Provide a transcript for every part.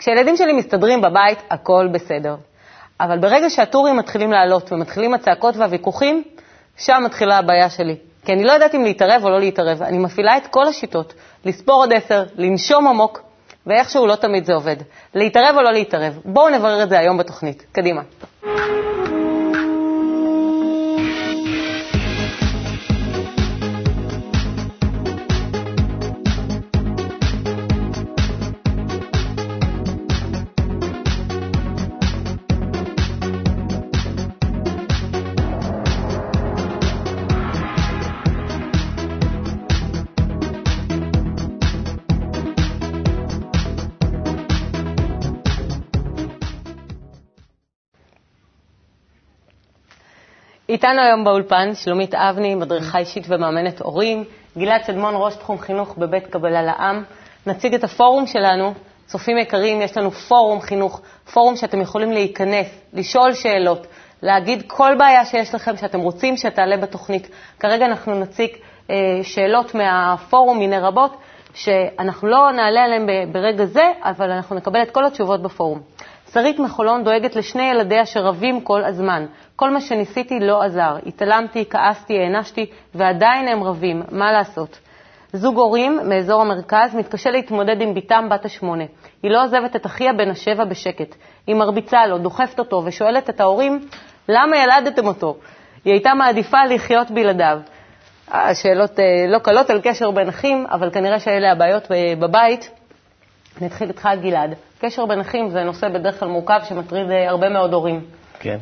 כשילדים שלי מסתדרים בבית, הכל בסדר. אבל ברגע שהטורים מתחילים לעלות ומתחילים הצעקות והוויכוחים, שם מתחילה הבעיה שלי. כי אני לא יודעת אם להתערב או לא להתערב. אני מפעילה את כל השיטות, לספור עד עשר, לנשום עמוק, ואיכשהו לא תמיד זה עובד. להתערב או לא להתערב? בואו נברר את זה היום בתוכנית. קדימה. איתנו היום באולפן שלומית אבני, מדריכה אישית ומאמנת הורים, גלעד צדמון, ראש תחום חינוך בבית קבלה לעם. נציג את הפורום שלנו. צופים יקרים, יש לנו פורום חינוך, פורום שאתם יכולים להיכנס, לשאול שאלות, להגיד כל בעיה שיש לכם שאתם רוצים שתעלה בתוכנית. כרגע אנחנו נציג אה, שאלות מהפורום, מיני רבות, שאנחנו לא נעלה עליהן ברגע זה, אבל אנחנו נקבל את כל התשובות בפורום. שרית מחולון דואגת לשני ילדיה שרבים כל הזמן. כל מה שניסיתי לא עזר. התעלמתי, כעסתי, הענשתי, ועדיין הם רבים. מה לעשות? זוג הורים מאזור המרכז מתקשה להתמודד עם בתם בת השמונה. היא לא עוזבת את אחיה בן השבע בשקט. היא מרביצה לו, דוחפת אותו ושואלת את ההורים, למה ילדתם אותו? היא הייתה מעדיפה לחיות בלעדיו. השאלות אה, לא קלות על קשר בין אחים, אבל כנראה שאלה הבעיות אה, בבית. נתחיל איתך, גלעד. קשר בין אחים זה נושא בדרך כלל מורכב שמטריד אה, הרבה מאוד הורים. כן.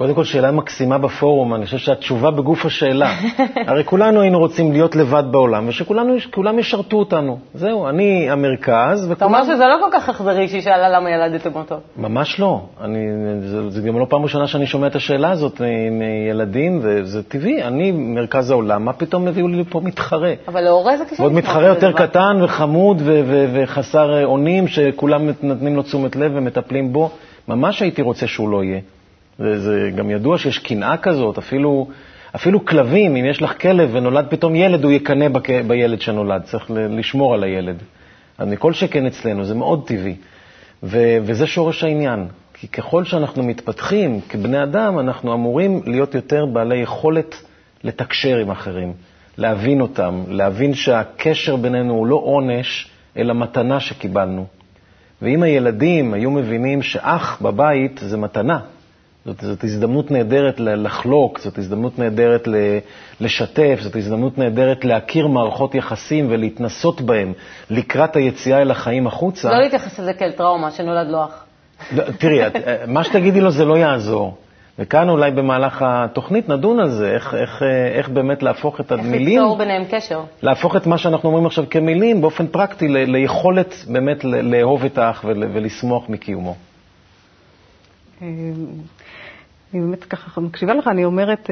קודם כל, שאלה מקסימה בפורום, אני חושב שהתשובה בגוף השאלה. הרי כולנו היינו רוצים להיות לבד בעולם, ושכולם ישרתו אותנו. זהו, אני המרכז, וכולם... אתה אומר שזה לא כל כך אכזרי שהיא שאלה למה ילדתם אותו. ממש לא. אני, זה, זה גם לא פעם ראשונה שאני שומע את השאלה הזאת מילדים, וזה טבעי. אני מרכז העולם, מה פתאום הביאו לי פה מתחרה? אבל להורה זה קשה. ועוד מתחרה יותר קטן וחמוד ו- ו- וחסר אונים, שכולם נותנים לו תשומת לב ומטפלים בו. ממש הייתי רוצה שהוא לא יהיה. זה, זה גם ידוע שיש קנאה כזאת, אפילו, אפילו כלבים, אם יש לך כלב ונולד פתאום ילד, הוא יקנא בק... בילד שנולד, צריך לשמור על הילד. אז מכל שכן אצלנו, זה מאוד טבעי. ו, וזה שורש העניין. כי ככל שאנחנו מתפתחים כבני אדם, אנחנו אמורים להיות יותר בעלי יכולת לתקשר עם אחרים, להבין אותם, להבין שהקשר בינינו הוא לא עונש, אלא מתנה שקיבלנו. ואם הילדים היו מבינים שאח בבית זה מתנה, זאת, זאת הזדמנות נהדרת לחלוק, זאת הזדמנות נהדרת לשתף, זאת הזדמנות נהדרת להכיר מערכות יחסים ולהתנסות בהן לקראת היציאה אל החיים החוצה. לא להתייחס לזה כאל טראומה שנולד לו אח. לא, תראי, את, מה שתגידי לו זה לא יעזור. וכאן אולי במהלך התוכנית נדון על זה, איך, איך, איך באמת להפוך את המילים... איך ליצור ביניהם קשר. להפוך את מה שאנחנו אומרים עכשיו כמילים באופן פרקטי ל, ליכולת באמת לאהוב את האח ולשמוח מקיומו. אה, אני באמת ככה מקשיבה לך, אני אומרת,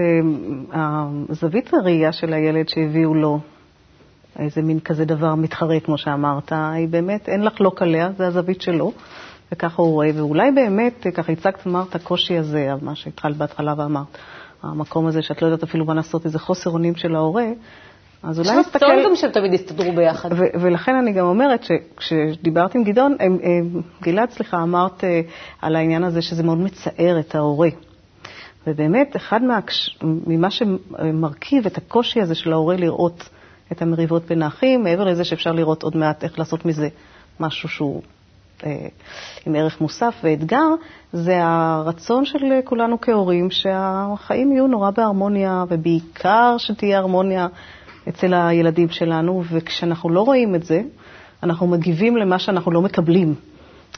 אה, זווית הראייה של הילד שהביאו לו איזה מין כזה דבר מתחרה, כמו שאמרת, היא באמת, אין לחלוק עליה, זה הזווית שלו, וככה הוא רואה, ואולי באמת, ככה הצגת, אמרת, הקושי הזה, מה שהתחלת בהתחלה ואמרת, המקום הזה שאת לא יודעת אפילו מה לעשות, איזה חוסר אונים של ההורה, אז אולי נסתכל... יש רצון גם שהם תמיד יסתדרו ביחד. ולכן אני גם אומרת שכשדיברתי עם גדעון, גלעד, סליחה, אמרת אה, על העניין הזה שזה מאוד מצער את ההורה. ובאמת, אחד מהקש... ממה שמרכיב את הקושי הזה של ההורה לראות את המריבות בין האחים, מעבר לזה שאפשר לראות עוד מעט איך לעשות מזה משהו שהוא אה, עם ערך מוסף ואתגר, זה הרצון של כולנו כהורים שהחיים יהיו נורא בהרמוניה, ובעיקר שתהיה הרמוניה אצל הילדים שלנו, וכשאנחנו לא רואים את זה, אנחנו מגיבים למה שאנחנו לא מקבלים.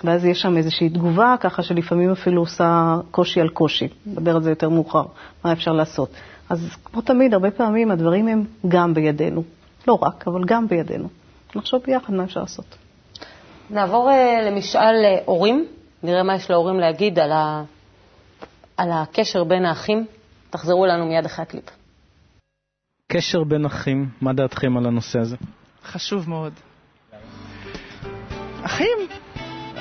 ואז יש שם איזושהי תגובה, ככה שלפעמים אפילו עושה קושי על קושי. נדבר על זה יותר מאוחר, מה אפשר לעשות. אז כמו תמיד, הרבה פעמים הדברים הם גם בידינו. לא רק, אבל גם בידינו. נחשוב ביחד מה אפשר לעשות. נעבור uh, למשאל uh, הורים, נראה מה יש להורים להגיד על, ה... על הקשר בין האחים. תחזרו אלינו מיד אחרי הקליפ. קשר בין אחים, מה דעתכם על הנושא הזה? חשוב מאוד. אחים,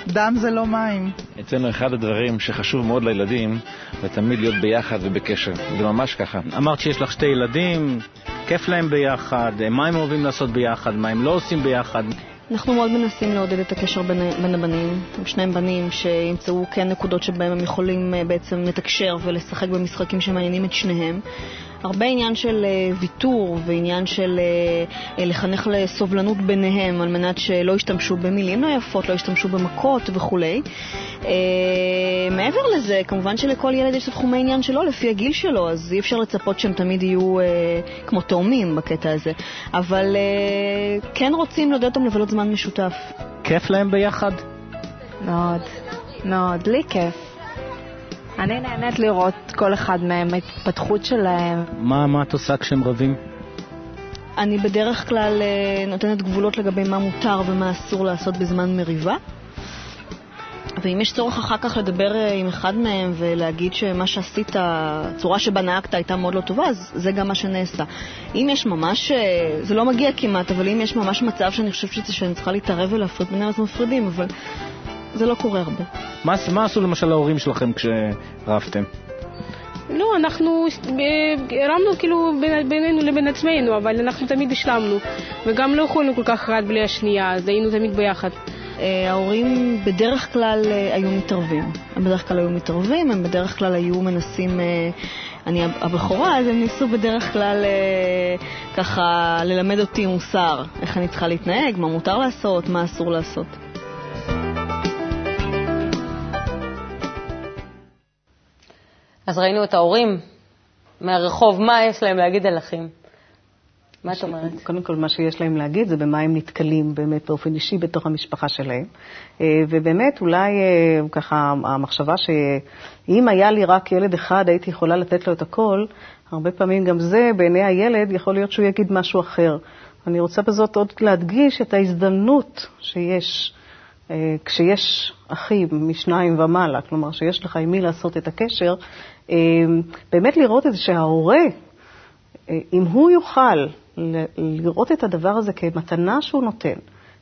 דם זה לא מים. אצלנו אחד הדברים שחשוב מאוד לילדים זה תמיד להיות ביחד ובקשר. זה ממש ככה. אמרת שיש לך שתי ילדים, כיף להם ביחד, מה הם אוהבים לעשות ביחד, מה הם לא עושים ביחד. אנחנו מאוד מנסים לעודד את הקשר בין, בין הבנים. הם שניהם בנים שימצאו כן נקודות שבהם הם יכולים אה, בעצם לתקשר ולשחק במשחקים שמעניינים את שניהם. הרבה עניין של אה, ויתור ועניין של אה, לחנך לסובלנות ביניהם על מנת שלא ישתמשו במילים לא יפות, לא ישתמשו במכות וכולי. מעבר לזה, כמובן שלכל ילד יש את תחומי עניין שלו לפי הגיל שלו, אז אי אפשר לצפות שהם תמיד יהיו כמו תאומים בקטע הזה. אבל כן רוצים לעודד אותם לבלות זמן משותף. כיף להם ביחד? מאוד, מאוד. לי כיף. אני נהנית לראות כל אחד מהם, ההתפתחות שלהם. מה, מה את עושה כשהם רבים? אני בדרך כלל אה, נותנת גבולות לגבי מה מותר ומה אסור לעשות בזמן מריבה. ואם יש צורך אחר כך לדבר אה, עם אחד מהם ולהגיד שמה שעשית, הצורה שבה נהגת הייתה מאוד לא טובה, אז זה גם מה שנעשה. אם יש ממש, אה, זה לא מגיע כמעט, אבל אם יש ממש מצב שאני חושבת שאני צריכה להתערב ולהפריד ביניהם, אז מפרידים, אבל זה לא קורה הרבה. מה, מה עשו למשל ההורים שלכם כשרבתם? לא, אנחנו הרמנו כאילו בינינו לבין עצמנו, אבל אנחנו תמיד השלמנו, וגם לא יכולנו כל כך אחד בלי השנייה, אז היינו תמיד ביחד. אה, ההורים בדרך כלל אה, היו מתערבים. הם בדרך כלל היו מתערבים, הם בדרך כלל היו מנסים... אה, אני הבכורה, אז הם ניסו בדרך כלל ככה ללמד אותי מוסר, איך אני צריכה להתנהג, מה מותר לעשות, מה אסור לעשות. אז ראינו את ההורים מהרחוב, מה יש להם להגיד על אחים? מה את אומרת? קודם כל, מה שיש להם להגיד זה במה הם נתקלים באמת באופן אישי בתוך המשפחה שלהם. אה, ובאמת, אולי אה, ככה המחשבה שאם היה לי רק ילד אחד, הייתי יכולה לתת לו את הכל, הרבה פעמים גם זה, בעיני הילד, יכול להיות שהוא יגיד משהו אחר. אני רוצה בזאת עוד להדגיש את ההזדמנות שיש כשיש אחים משניים ומעלה, כלומר שיש לך עם מי לעשות את הקשר, באמת לראות את זה שההורה, אם הוא יוכל לראות את הדבר הזה כמתנה שהוא נותן,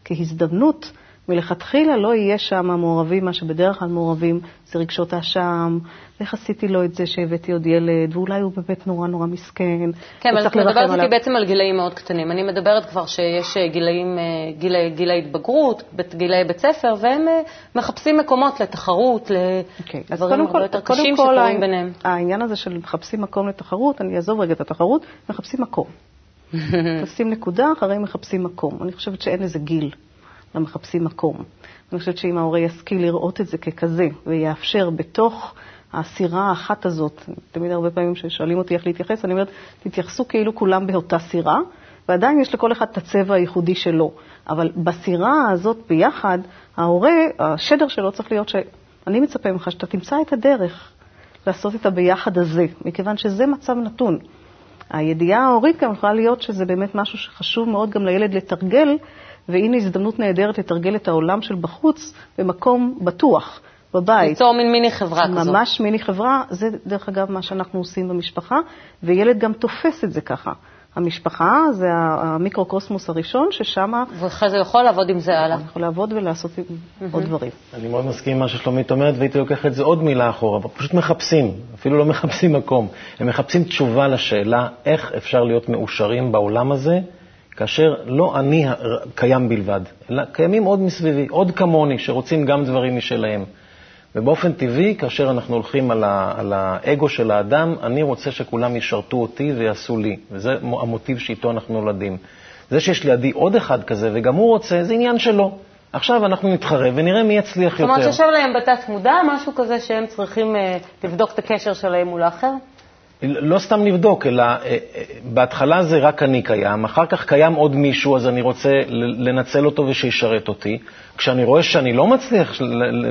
כהזדמנות, מלכתחילה לא יהיה שם מעורבים, מה שבדרך כלל מעורבים זה רגשות האשם, איך עשיתי לו את זה שהבאתי עוד ילד, ואולי הוא באמת נורא נורא מסכן. כן, אבל את מדברת איתי בעצם על גילאים מאוד קטנים. אני מדברת כבר שיש אה, גילאים, אה, גילי, גיל ההתבגרות, גילאי בית ספר, והם אה, מחפשים מקומות לתחרות, אוקיי, לדברים הרבה יותר קשים שקורים ביניהם. העניין הזה של מחפשים מקום לתחרות, אני אעזוב רגע את התחרות, מחפשים מקום. מחפשים נקודה, אחרי מחפשים מקום. אני חושבת שאין לזה גיל למחפשים מקום. אני חושבת שאם ההורה ישכיל לראות את זה ככזה, ויאפשר בתוך הסירה האחת הזאת, תמיד הרבה פעמים כששואלים אותי איך להתייחס, אני אומרת, תתייחסו כאילו כולם באותה סירה, ועדיין יש לכל אחד את הצבע הייחודי שלו. אבל בסירה הזאת ביחד, ההורה, השדר שלו צריך להיות שאני מצפה ממך שאתה תמצא את הדרך לעשות את הביחד הזה, מכיוון שזה מצב נתון. הידיעה ההורית גם יכולה להיות שזה באמת משהו שחשוב מאוד גם לילד לתרגל, והנה הזדמנות נהדרת לתרגל את העולם של בחוץ במקום בטוח, בבית. ליצור מין מיני חברה ממש כזאת. ממש מיני חברה, זה דרך אגב מה שאנחנו עושים במשפחה, וילד גם תופס את זה ככה. המשפחה זה המיקרוקוסמוס הראשון, ששם... ואחרי זה יכול לעבוד עם זה הלאה. יכול לעבוד ולעשות עוד דברים. אני מאוד מסכים עם מה ששלומית אומרת, והייתי לוקח את זה עוד מילה אחורה. פשוט מחפשים, אפילו לא מחפשים מקום. הם מחפשים תשובה לשאלה איך אפשר להיות מאושרים בעולם הזה, כאשר לא אני קיים בלבד, אלא קיימים עוד מסביבי, עוד כמוני, שרוצים גם דברים משלהם. ובאופן טבעי, כאשר אנחנו הולכים על, ה, על האגו של האדם, אני רוצה שכולם ישרתו אותי ויעשו לי, וזה המוטיב שאיתו אנחנו נולדים. זה שיש לידי עוד אחד כזה, וגם הוא רוצה, זה עניין שלו. עכשיו אנחנו נתחרה ונראה מי יצליח יותר. זאת אומרת, שיושב להם בתת מודע משהו כזה שהם צריכים uh, לבדוק את הקשר שלהם מול האחר? לא סתם לבדוק, אלא אה, אה, בהתחלה זה רק אני קיים, אחר כך קיים עוד מישהו, אז אני רוצה לנצל אותו ושישרת אותי. כשאני רואה שאני לא מצליח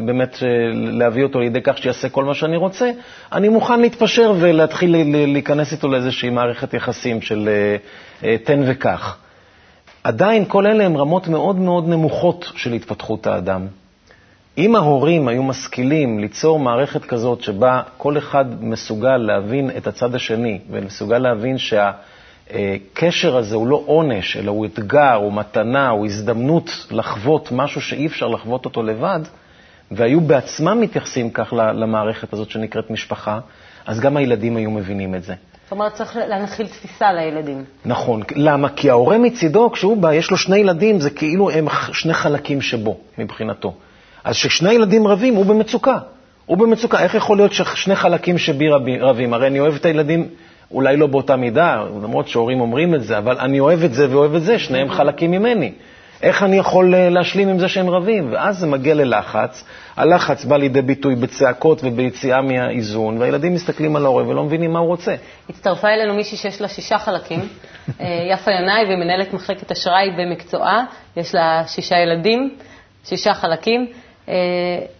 באמת אה, להביא אותו לידי כך שיעשה כל מה שאני רוצה, אני מוכן להתפשר ולהתחיל להיכנס איתו לאיזושהי מערכת יחסים של תן וקח. עדיין כל אלה הן רמות מאוד מאוד נמוכות של התפתחות האדם. אם ההורים היו משכילים ליצור מערכת כזאת שבה כל אחד מסוגל להבין את הצד השני ומסוגל להבין שהקשר הזה הוא לא עונש, אלא הוא אתגר, הוא מתנה, הוא הזדמנות לחוות משהו שאי אפשר לחוות אותו לבד, והיו בעצמם מתייחסים כך למערכת הזאת שנקראת משפחה, אז גם הילדים היו מבינים את זה. זאת אומרת, צריך להנחיל תפיסה לילדים. נכון. למה? כי ההורה מצידו, כשהוא בא, יש לו שני ילדים, זה כאילו הם שני חלקים שבו, מבחינתו. אז כששני ילדים רבים, הוא במצוקה. הוא במצוקה. איך יכול להיות ששני חלקים שבי רבים? הרי אני אוהב את הילדים, אולי לא באותה מידה, למרות שהורים אומרים את זה, אבל אני אוהב את זה ואוהב את זה, שניהם חלקים ממני. איך אני יכול אה, להשלים עם זה שהם רבים? ואז זה מגיע ללחץ. הלחץ בא לידי ביטוי בצעקות וביציאה מהאיזון, והילדים מסתכלים על ההורה ולא מבינים מה הוא רוצה. הצטרפה אלינו מישהי שיש לה שישה חלקים, אה, יפה ינאי, והיא מנהלת מחלקת אשראי במקצועה, יש לה שישה ילדים, שישה חלקים. אה,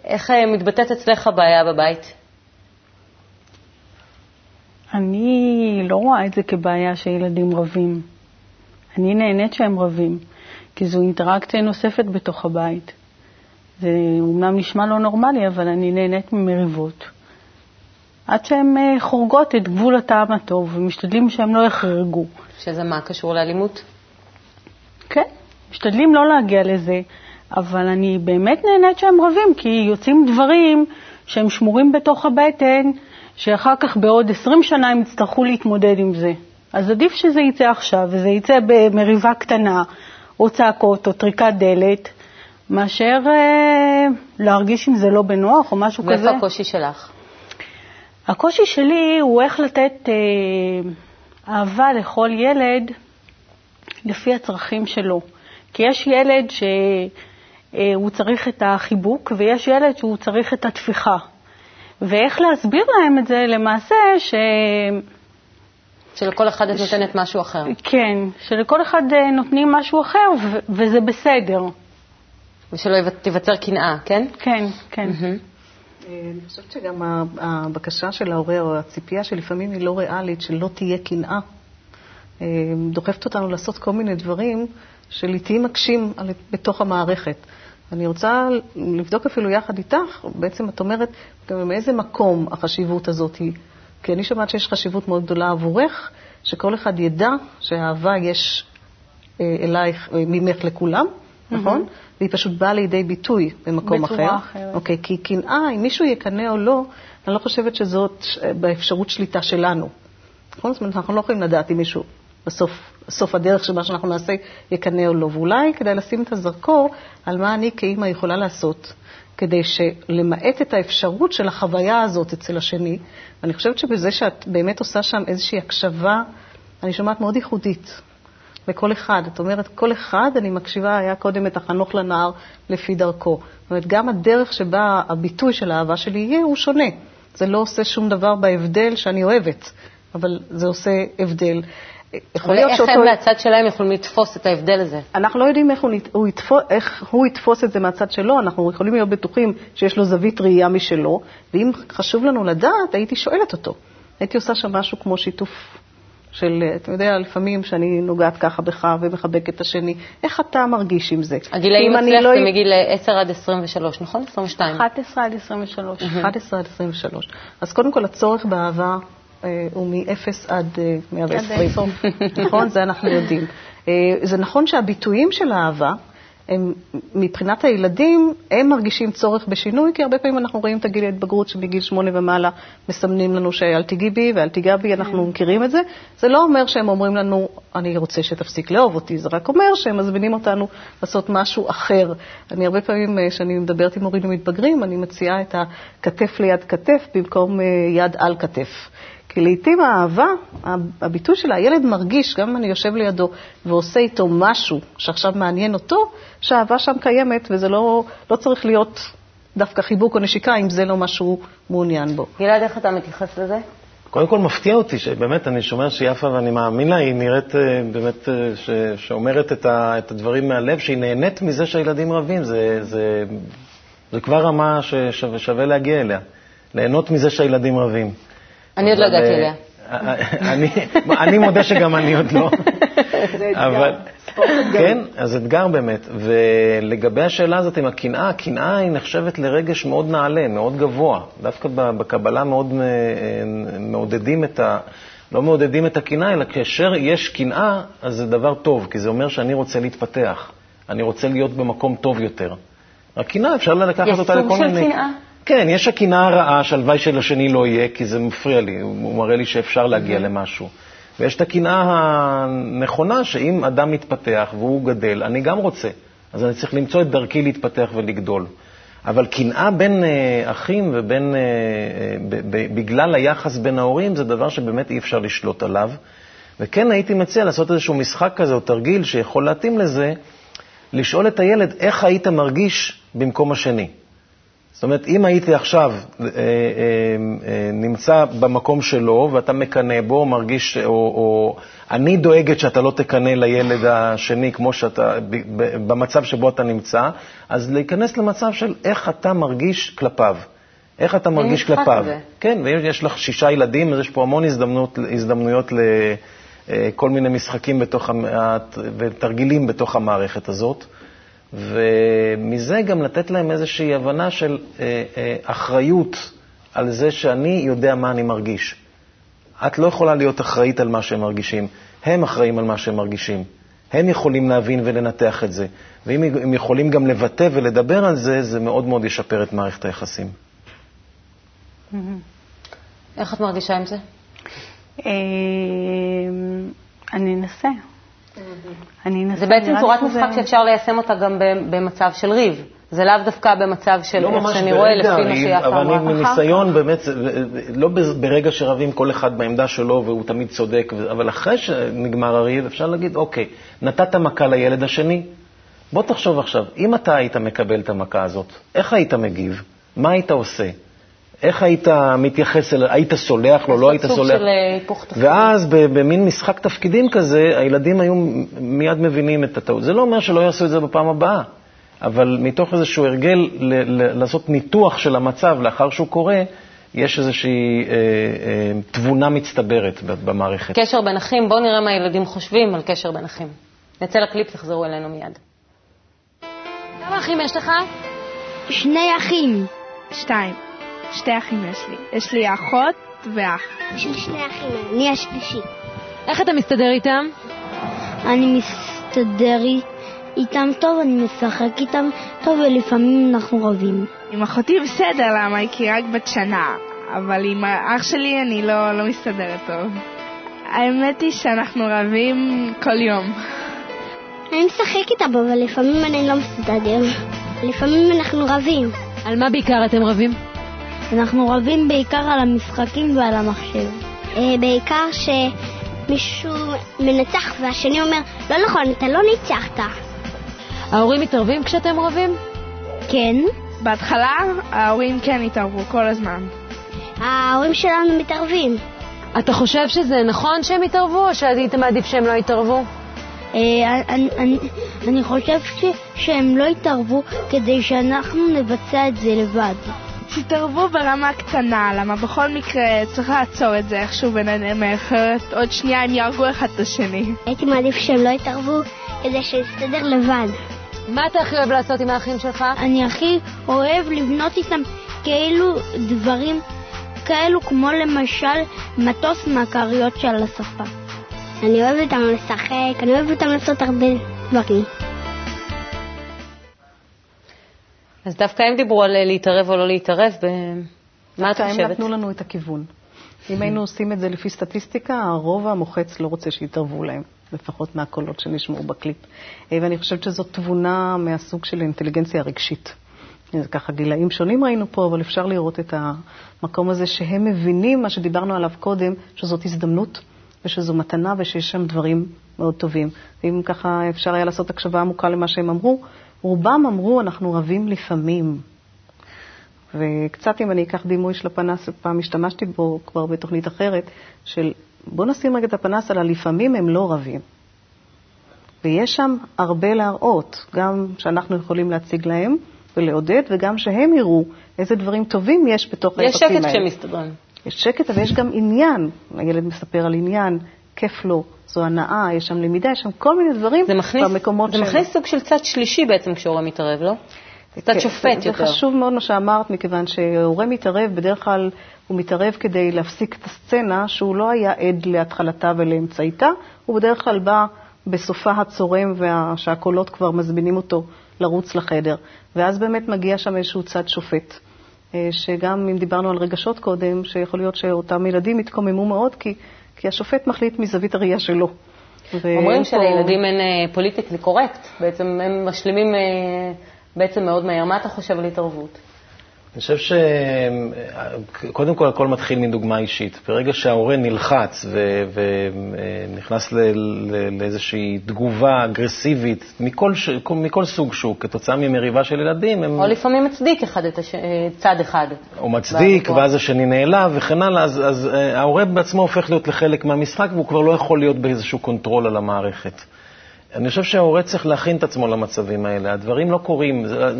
איך מתבטאת אצלך הבעיה בבית? אני לא רואה את זה כבעיה שילדים רבים. אני נהנית שהם רבים. כי זו אינטראקציה נוספת בתוך הבית. זה אומנם נשמע לא נורמלי, אבל אני נהנית ממריבות. עד שהן אה, חורגות את גבול הטעם הטוב, ומשתדלים שהן לא יחרגו. שזה מה, קשור לאלימות? כן, משתדלים לא להגיע לזה, אבל אני באמת נהנית שהם רבים, כי יוצאים דברים שהם שמורים בתוך הבטן, שאחר כך בעוד 20 שנה הם יצטרכו להתמודד עם זה. אז עדיף שזה יצא עכשיו, וזה יצא במריבה קטנה, או צעקות או טריקת דלת, מאשר אה, להרגיש אם זה לא בנוח או משהו ואיפה כזה. ואיפה הקושי שלך? הקושי שלי הוא איך לתת אה, אהבה לכל ילד לפי הצרכים שלו. כי יש ילד שהוא אה, צריך את החיבוק ויש ילד שהוא צריך את התפיחה. ואיך להסביר להם את זה למעשה ש... שלכל אחד את נותנת משהו אחר. כן, שלכל אחד אה, נותנים משהו אחר, ו- וזה בסדר. ושלא תיווצר קנאה, כן? כן, כן. אני חושבת שגם הבקשה של ההורה, או הציפייה שלפעמים היא לא ריאלית, שלא תהיה קנאה, אה, דוחפת אותנו לעשות כל מיני דברים שלעיתים מקשים בתוך המערכת. אני רוצה לבדוק אפילו יחד איתך, בעצם את אומרת, גם מאיזה מקום החשיבות הזאת היא. כי אני שומעת שיש חשיבות מאוד גדולה עבורך, שכל אחד ידע שהאהבה יש אה, אלייך, אה, ממך לכולם, mm-hmm. נכון? והיא פשוט באה לידי ביטוי במקום אחר. בצורה אחרת. אוקיי, כי קנאה, אם מישהו יקנא או לא, אני לא חושבת שזאת אה, באפשרות שליטה שלנו. נכון? זאת אומרת, אנחנו לא יכולים לדעת אם מישהו בסוף, בסוף הדרך של מה שאנחנו נעשה יקנא או לא. ואולי כדאי לשים את הזרקור על מה אני כאימא יכולה לעשות. כדי למעט את האפשרות של החוויה הזאת אצל השני. ואני חושבת שבזה שאת באמת עושה שם איזושהי הקשבה, אני שומעת מאוד ייחודית. לכל אחד. את אומרת, כל אחד, אני מקשיבה, היה קודם את החנוך לנער לפי דרכו. זאת אומרת, גם הדרך שבה הביטוי של האהבה שלי יהיה, הוא שונה. זה לא עושה שום דבר בהבדל שאני אוהבת, אבל זה עושה הבדל. יכול להיות שאותו... איך הם מהצד שלהם יכולים לתפוס את ההבדל הזה? אנחנו לא יודעים איך הוא, הוא, יתפוס, איך הוא יתפוס את זה מהצד שלו, אנחנו יכולים להיות בטוחים שיש לו זווית ראייה משלו, ואם חשוב לנו לדעת, הייתי שואלת אותו. הייתי עושה שם משהו כמו שיתוף של, אתה יודע, לפעמים שאני נוגעת ככה בך ומחבקת את השני, איך אתה מרגיש עם זה? הגילאים אצלך לא... זה מגיל 10 עד 23, נכון? 22. 11 עד 23. 11 עד 23. אז קודם כל, הצורך באהבה אה, הוא מ-0 עד 120. נכון? זה אנחנו יודעים. אה, זה נכון שהביטויים של האהבה, הם, מבחינת הילדים, הם מרגישים צורך בשינוי, כי הרבה פעמים אנחנו רואים את הגיל ההתבגרות שמגיל שמונה ומעלה מסמנים לנו שאל תיגעי בי ואל תיגע בי, אנחנו כן. מכירים את זה. זה לא אומר שהם אומרים לנו, אני רוצה שתפסיק לאהוב אותי, זה רק אומר שהם מזמינים אותנו לעשות משהו אחר. אני הרבה פעמים, אה, כשאני מדברת עם הורים ומתבגרים, אני מציעה את הכתף ליד כתף במקום יד על כתף. כי לעיתים האהבה, הביטוי של הילד מרגיש, גם אם אני יושב לידו ועושה איתו משהו שעכשיו מעניין אותו, שהאהבה שם קיימת, וזה לא, לא צריך להיות דווקא חיבוק או נשיקה, אם זה לא מה שהוא מעוניין בו. גלעד, איך אתה מתייחס לזה? קודם כל מפתיע אותי, שבאמת, אני שומע שיפה ואני מאמין לה, היא נראית אה, באמת, אה, ש, שאומרת את, ה, את הדברים מהלב, שהיא נהנית מזה שהילדים רבים. זה, זה, זה כבר רמה ששווה להגיע אליה, ליהנות מזה שהילדים רבים. אני עוד לא הגעתי אליה. אני מודה שגם אני עוד לא. זה אתגר. כן, אז אתגר באמת. ולגבי השאלה הזאת עם הקנאה, הקנאה היא נחשבת לרגש מאוד נעלה, מאוד גבוה. דווקא בקבלה מאוד מעודדים את ה... לא מעודדים את הקנאה, אלא כאשר יש קנאה, אז זה דבר טוב, כי זה אומר שאני רוצה להתפתח. אני רוצה להיות במקום טוב יותר. הקנאה, אפשר לקחת אותה לכל מיני... יש סוג של קנאה? כן, יש הקנאה הרעה שהלוואי שלשני לא יהיה, כי זה מפריע לי, הוא מראה לי שאפשר להגיע למשהו. ויש את הקנאה הנכונה, שאם אדם מתפתח והוא גדל, אני גם רוצה. אז אני צריך למצוא את דרכי להתפתח ולגדול. אבל קנאה בין אה, אחים ובין, אה, אה, בגלל היחס בין ההורים, זה דבר שבאמת אי אפשר לשלוט עליו. וכן הייתי מציע לעשות איזשהו משחק כזה או תרגיל שיכול להתאים לזה, לשאול את הילד איך היית מרגיש במקום השני. זאת אומרת, אם הייתי עכשיו אה, אה, אה, נמצא במקום שלו ואתה מקנא בו, מרגיש, או, או אני דואגת שאתה לא תקנא לילד השני כמו שאתה, במצב שבו אתה נמצא, אז להיכנס למצב של איך אתה מרגיש כלפיו. איך אתה מרגיש כלפיו. זה. כן, ויש לך שישה ילדים, אז יש פה המון הזדמנות, הזדמנויות לכל מיני משחקים בתוך, ותרגילים בתוך המערכת הזאת. ומזה גם לתת להם איזושהי הבנה של אה, אה, אחריות על זה שאני יודע מה אני מרגיש. את לא יכולה להיות אחראית על מה שהם מרגישים, הם אחראים על מה שהם מרגישים. הם יכולים להבין ולנתח את זה. ואם הם יכולים גם לבטא ולדבר על זה, זה מאוד מאוד ישפר את מערכת היחסים. Mm-hmm. איך את מרגישה עם זה? אה, אני אנסה. אני זה בעצם צורת משחק שאפשר ליישם אותה גם במצב של ריב. זה לאו דווקא במצב של לא איך שאני רואה, לפי מה שיפה אמרה. אבל אני מניסיון, באמת, לא ברגע שרבים כל אחד בעמדה שלו והוא תמיד צודק, אבל אחרי שנגמר הריב, אפשר להגיד, אוקיי, נתת מכה לילד השני, בוא תחשוב עכשיו, אם אתה היית מקבל את המכה הזאת, איך היית מגיב? מה היית עושה? איך היית מתייחס אליו? היית סולח לו, לא היית סולח? סוג של אה, היפוך תפקידים. ואז במין משחק תפקידים כזה, הילדים היו מיד מבינים את הטעות. זה לא אומר שלא יעשו את זה בפעם הבאה, אבל מתוך איזשהו הרגל לעשות ניתוח של המצב לאחר שהוא קורה, יש איזושהי אה, אה, תבונה מצטברת במערכת. קשר בין אחים, בואו נראה מה הילדים חושבים על קשר בין אחים. נצא לקליפ, תחזרו אלינו מיד. כמה אחים יש לך? שני אחים. שתיים. שתי אחים יש לי. יש לי אחות ואח. יש לי שני אחים, אני השלישי. איך אתה מסתדר איתם? אני מסתדר איתם טוב, אני משחק איתם טוב, ולפעמים אנחנו רבים. עם אחותי בסדר, למה? היא רק בת שנה. אבל עם האח שלי אני לא, לא מסתדרת טוב. האמת היא שאנחנו רבים כל יום. אני משחק איתם, אבל לפעמים אני לא מסתדר. לפעמים אנחנו רבים. על מה בעיקר אתם רבים? אנחנו רבים בעיקר על המשחקים ועל המחשב. אה, בעיקר שמישהו מנצח והשני אומר, לא נכון, אתה לא ניצחת. ההורים מתערבים כשאתם רבים? כן. בהתחלה ההורים כן התערבו כל הזמן. ההורים שלנו מתערבים. אתה חושב שזה נכון שהם יתערבו, או שהיית מעדיף שהם לא יתערבו? אה, אני, אני, אני חושב ש, שהם לא יתערבו כדי שאנחנו נבצע את זה לבד. תתערבו ברמה קטנה, למה בכל מקרה צריך לעצור את זה איכשהו ביניהם, אחרת עוד שנייה הם יהרגו אחד את השני. הייתי מעדיף שהם לא יתערבו כדי שיסתדר לבד. מה אתה הכי אוהב לעשות עם האחים שלך? אני הכי אוהב לבנות איתם כאילו דברים כאלו כמו למשל מטוס מהכריות של השפה. אני אוהב אותם לשחק, אני אוהב אותם לעשות הרבה דברים. אז דווקא הם דיברו על להתערב או לא להתערב, מה את חושבת? הם נתנו לנו את הכיוון. אם היינו עושים את זה לפי סטטיסטיקה, הרוב המוחץ לא רוצה שיתערבו להם, לפחות מהקולות שנשמעו בקליפ. אה, ואני חושבת שזאת תבונה מהסוג של אינטליגנציה רגשית. זה ככה גילאים שונים ראינו פה, אבל אפשר לראות את המקום הזה שהם מבינים מה שדיברנו עליו קודם, שזאת הזדמנות ושזו מתנה ושיש שם דברים מאוד טובים. ואם ככה אפשר היה לעשות הקשבה עמוקה למה שהם אמרו, רובם אמרו, אנחנו רבים לפעמים. וקצת אם אני אקח דימוי של הפנס, פעם השתמשתי בו כבר בתוכנית אחרת, של בוא נשים רגע את הפנס על הלפעמים הם לא רבים. ויש שם הרבה להראות, גם שאנחנו יכולים להציג להם ולעודד, וגם שהם יראו איזה דברים טובים יש בתוך היחסים האלה. יש שקט כשהם מסתדרים. יש שקט, אבל יש גם עניין. הילד מספר על עניין, כיף לו, זו הנאה, יש שם למידה, יש שם כל מיני דברים זה מכניס, במקומות זה מכניס סוג של צד שלישי בעצם כשהורה מתערב, לא? קצת שופט זה, יותר. זה חשוב מאוד מה שאמרת, מכיוון שהורה מתערב, בדרך כלל הוא מתערב כדי להפסיק את הסצנה שהוא לא היה עד להתחלתה ולאמצעיתה, הוא בדרך כלל בא בסופה הצורם שהקולות כבר מזמינים אותו לרוץ לחדר, ואז באמת מגיע שם איזשהו צד שופט. אה, שגם אם דיברנו על רגשות קודם, שיכול להיות שאותם ילדים יתקוממו מאוד, כי, כי השופט מחליט מזווית הראייה שלו. אומרים שלילדים אין פוליטיקלי קורקט, בעצם הם משלימים בעצם מאוד מהר. מה אתה חושב על התערבות? אני חושב שקודם כל הכל מתחיל מדוגמה אישית. ברגע שההורה נלחץ ונכנס לאיזושהי תגובה אגרסיבית מכל, ש... מכל סוג שהוא, כתוצאה ממריבה של ילדים, הם... או לפעמים מצדיק אחד את הש... צד אחד. או מצדיק, ואז השני נעלב וכן הלאה, אז, אז אה, ההורה בעצמו הופך להיות לחלק מהמשחק והוא כבר לא יכול להיות באיזשהו control על המערכת. אני חושב שההורה צריך להכין את עצמו למצבים האלה. הדברים לא קורים, זה,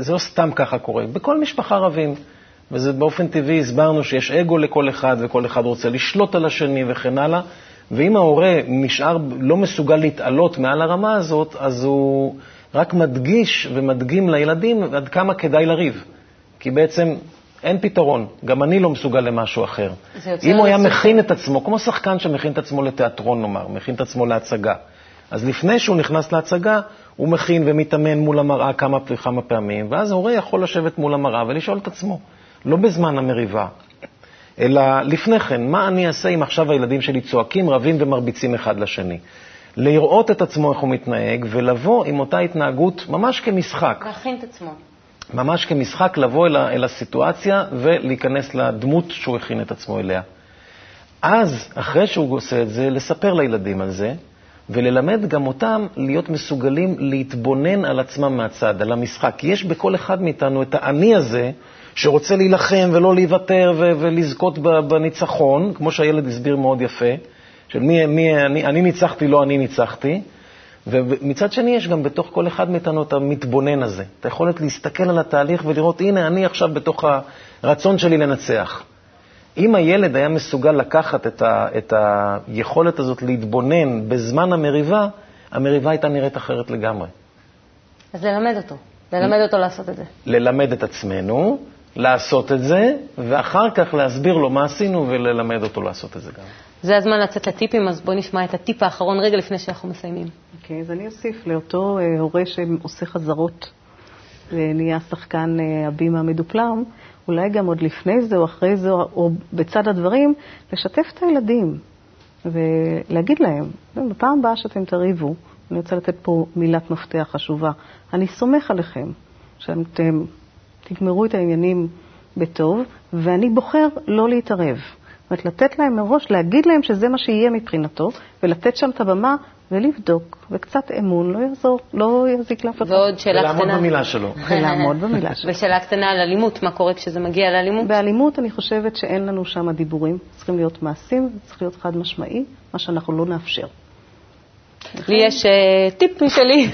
זה לא סתם ככה קורה. בכל משפחה רבים. וזה באופן טבעי, הסברנו שיש אגו לכל אחד, וכל אחד רוצה לשלוט על השני וכן הלאה. ואם ההורה נשאר, לא מסוגל להתעלות מעל הרמה הזאת, אז הוא רק מדגיש ומדגים לילדים עד כמה כדאי לריב. כי בעצם אין פתרון, גם אני לא מסוגל למשהו אחר. אם הוא היה מכין את עצמו, כמו שחקן שמכין את עצמו לתיאטרון, נאמר, מכין את עצמו להצגה. אז לפני שהוא נכנס להצגה, הוא מכין ומתאמן מול המראה כמה וכמה פעמים, ואז ההורה יכול לשבת מול המראה ולשאול את עצמו, לא בזמן המריבה, אלא לפני כן, מה אני אעשה אם עכשיו הילדים שלי צועקים, רבים ומרביצים אחד לשני? לראות את עצמו איך הוא מתנהג, ולבוא עם אותה התנהגות ממש כמשחק. להכין את עצמו. ממש כמשחק, לבוא אל, אל הסיטואציה ולהיכנס לדמות שהוא הכין את עצמו אליה. אז, אחרי שהוא עושה את זה, לספר לילדים על זה, וללמד גם אותם להיות מסוגלים להתבונן על עצמם מהצד, על המשחק. יש בכל אחד מאיתנו את האני הזה, שרוצה להילחם ולא להיוותר ו- ולזכות בניצחון, כמו שהילד הסביר מאוד יפה, של מי, מי אני, אני ניצחתי, לא אני ניצחתי. ומצד שני, יש גם בתוך כל אחד מאיתנו את המתבונן הזה, את היכולת להסתכל על התהליך ולראות, הנה, אני עכשיו בתוך הרצון שלי לנצח. אם הילד היה מסוגל לקחת את, ה, את היכולת הזאת להתבונן בזמן המריבה, המריבה הייתה נראית אחרת לגמרי. אז ללמד אותו, ללמד אותו לעשות את זה. ללמד את עצמנו, לעשות את זה, ואחר כך להסביר לו מה עשינו וללמד אותו לעשות את זה גם. זה הזמן לצאת לטיפים, אז בואו נשמע את הטיפ האחרון רגע לפני שאנחנו מסיימים. אוקיי, okay, אז אני אוסיף לאותו uh, הורה שעושה חזרות ונהיה שחקן uh, הבימה המדופלם, אולי גם עוד לפני זה או אחרי זה, או בצד הדברים, לשתף את הילדים ולהגיד להם, בפעם הבאה שאתם תריבו, אני רוצה לתת פה מילת מפתח חשובה, אני סומך עליכם, שאתם תגמרו את העניינים בטוב, ואני בוחר לא להתערב. זאת אומרת, לתת להם מראש, להגיד להם שזה מה שיהיה מבחינתו, ולתת שם את הבמה ולבדוק, וקצת אמון לא יעזור, לא יזיק לאף אחד. ועוד שאלה קטנה. ולעמוד במילה שלו. ולעמוד במילה שלו. ושאלה קטנה על אלימות, מה קורה כשזה מגיע לאלימות? באלימות אני חושבת שאין לנו שם דיבורים, צריכים להיות מעשים, צריך להיות חד משמעי, מה שאנחנו לא נאפשר. לי יש uh, טיפ משלי.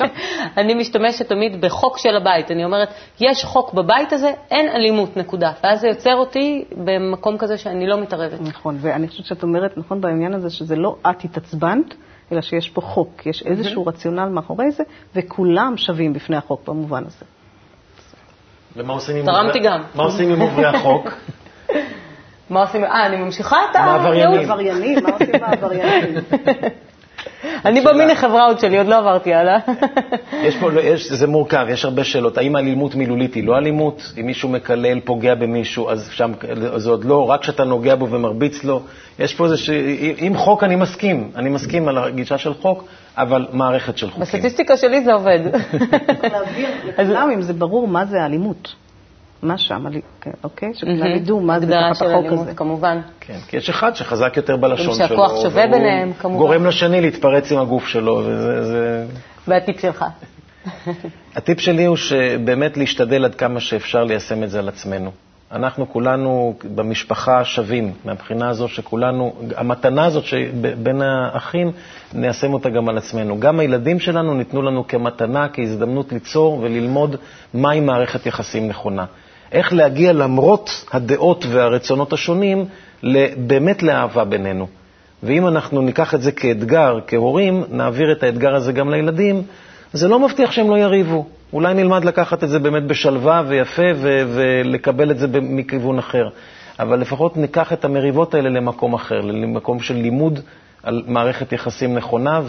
אני משתמשת תמיד בחוק של הבית. אני אומרת, יש חוק בבית הזה, אין אלימות, נקודה. ואז זה יוצר אותי במקום כזה שאני לא מתערבת. נכון, ואני חושבת שאת אומרת, נכון, בעניין הזה, שזה לא את התעצבנת, אלא שיש פה חוק, יש איזשהו רציונל מאחורי זה, וכולם שווים בפני החוק במובן הזה. ומה עושים עם תרמתי גם. מה עושים עם עוברי החוק? מה עושים? אה, אני ממשיכה את העבריינים. מה עושים העבריינים? אני במיני חברה עוד שלי, עוד לא עברתי הלאה. יש פה, יש, זה מורכב, יש הרבה שאלות. האם אלימות מילולית היא לא אלימות? אם מישהו מקלל, פוגע במישהו, אז שם זה עוד לא, רק כשאתה נוגע בו ומרביץ לו. יש פה איזה ש... עם חוק אני מסכים, אני מסכים על הגישה של חוק, אבל מערכת של חוקים. בסטטיסטיקה שלי זה עובד. להבהיר לכולם אם זה ברור מה זה אלימות. מה שם, כן, אוקיי? שכולם ידעו מה זה תחת החוק הזה. כמובן. כן, כי יש אחד שחזק יותר בלשון שלו. שהכוח שווה ביניהם, כמובן. גורם לשני להתפרץ עם הגוף שלו, וזה... והטיפ שלך? הטיפ שלי הוא שבאמת להשתדל עד כמה שאפשר ליישם את זה על עצמנו. אנחנו כולנו במשפחה שווים, מהבחינה הזו שכולנו, המתנה הזאת שבין האחים, ניישם אותה גם על עצמנו. גם הילדים שלנו ניתנו לנו כמתנה, כהזדמנות ליצור וללמוד מהי מערכת יחסים נכונה. איך להגיע למרות הדעות והרצונות השונים, באמת לאהבה בינינו. ואם אנחנו ניקח את זה כאתגר, כהורים, נעביר את האתגר הזה גם לילדים, זה לא מבטיח שהם לא יריבו. אולי נלמד לקחת את זה באמת בשלווה ויפה ו- ולקבל את זה מכיוון אחר. אבל לפחות ניקח את המריבות האלה למקום אחר, למקום של לימוד על מערכת יחסים נכונה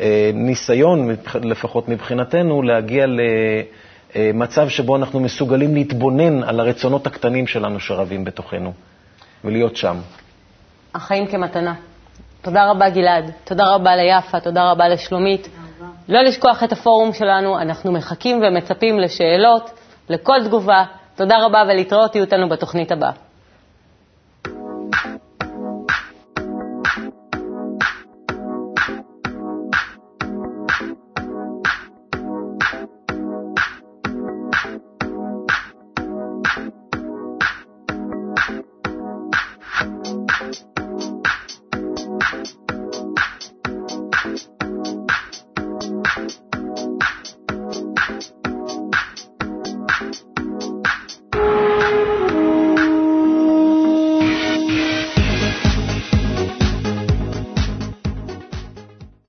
וניסיון, לפחות מבחינתנו, להגיע ל... אה, מצב שבו אנחנו מסוגלים להתבונן על הרצונות הקטנים שלנו שרבים בתוכנו, ולהיות שם. החיים כמתנה. תודה רבה, גלעד. תודה רבה ליפה, תודה רבה לשלומית. לא לשכוח את הפורום שלנו, אנחנו מחכים ומצפים לשאלות, לכל תגובה. תודה רבה ולהתראות, תהיו איתנו בתוכנית הבאה.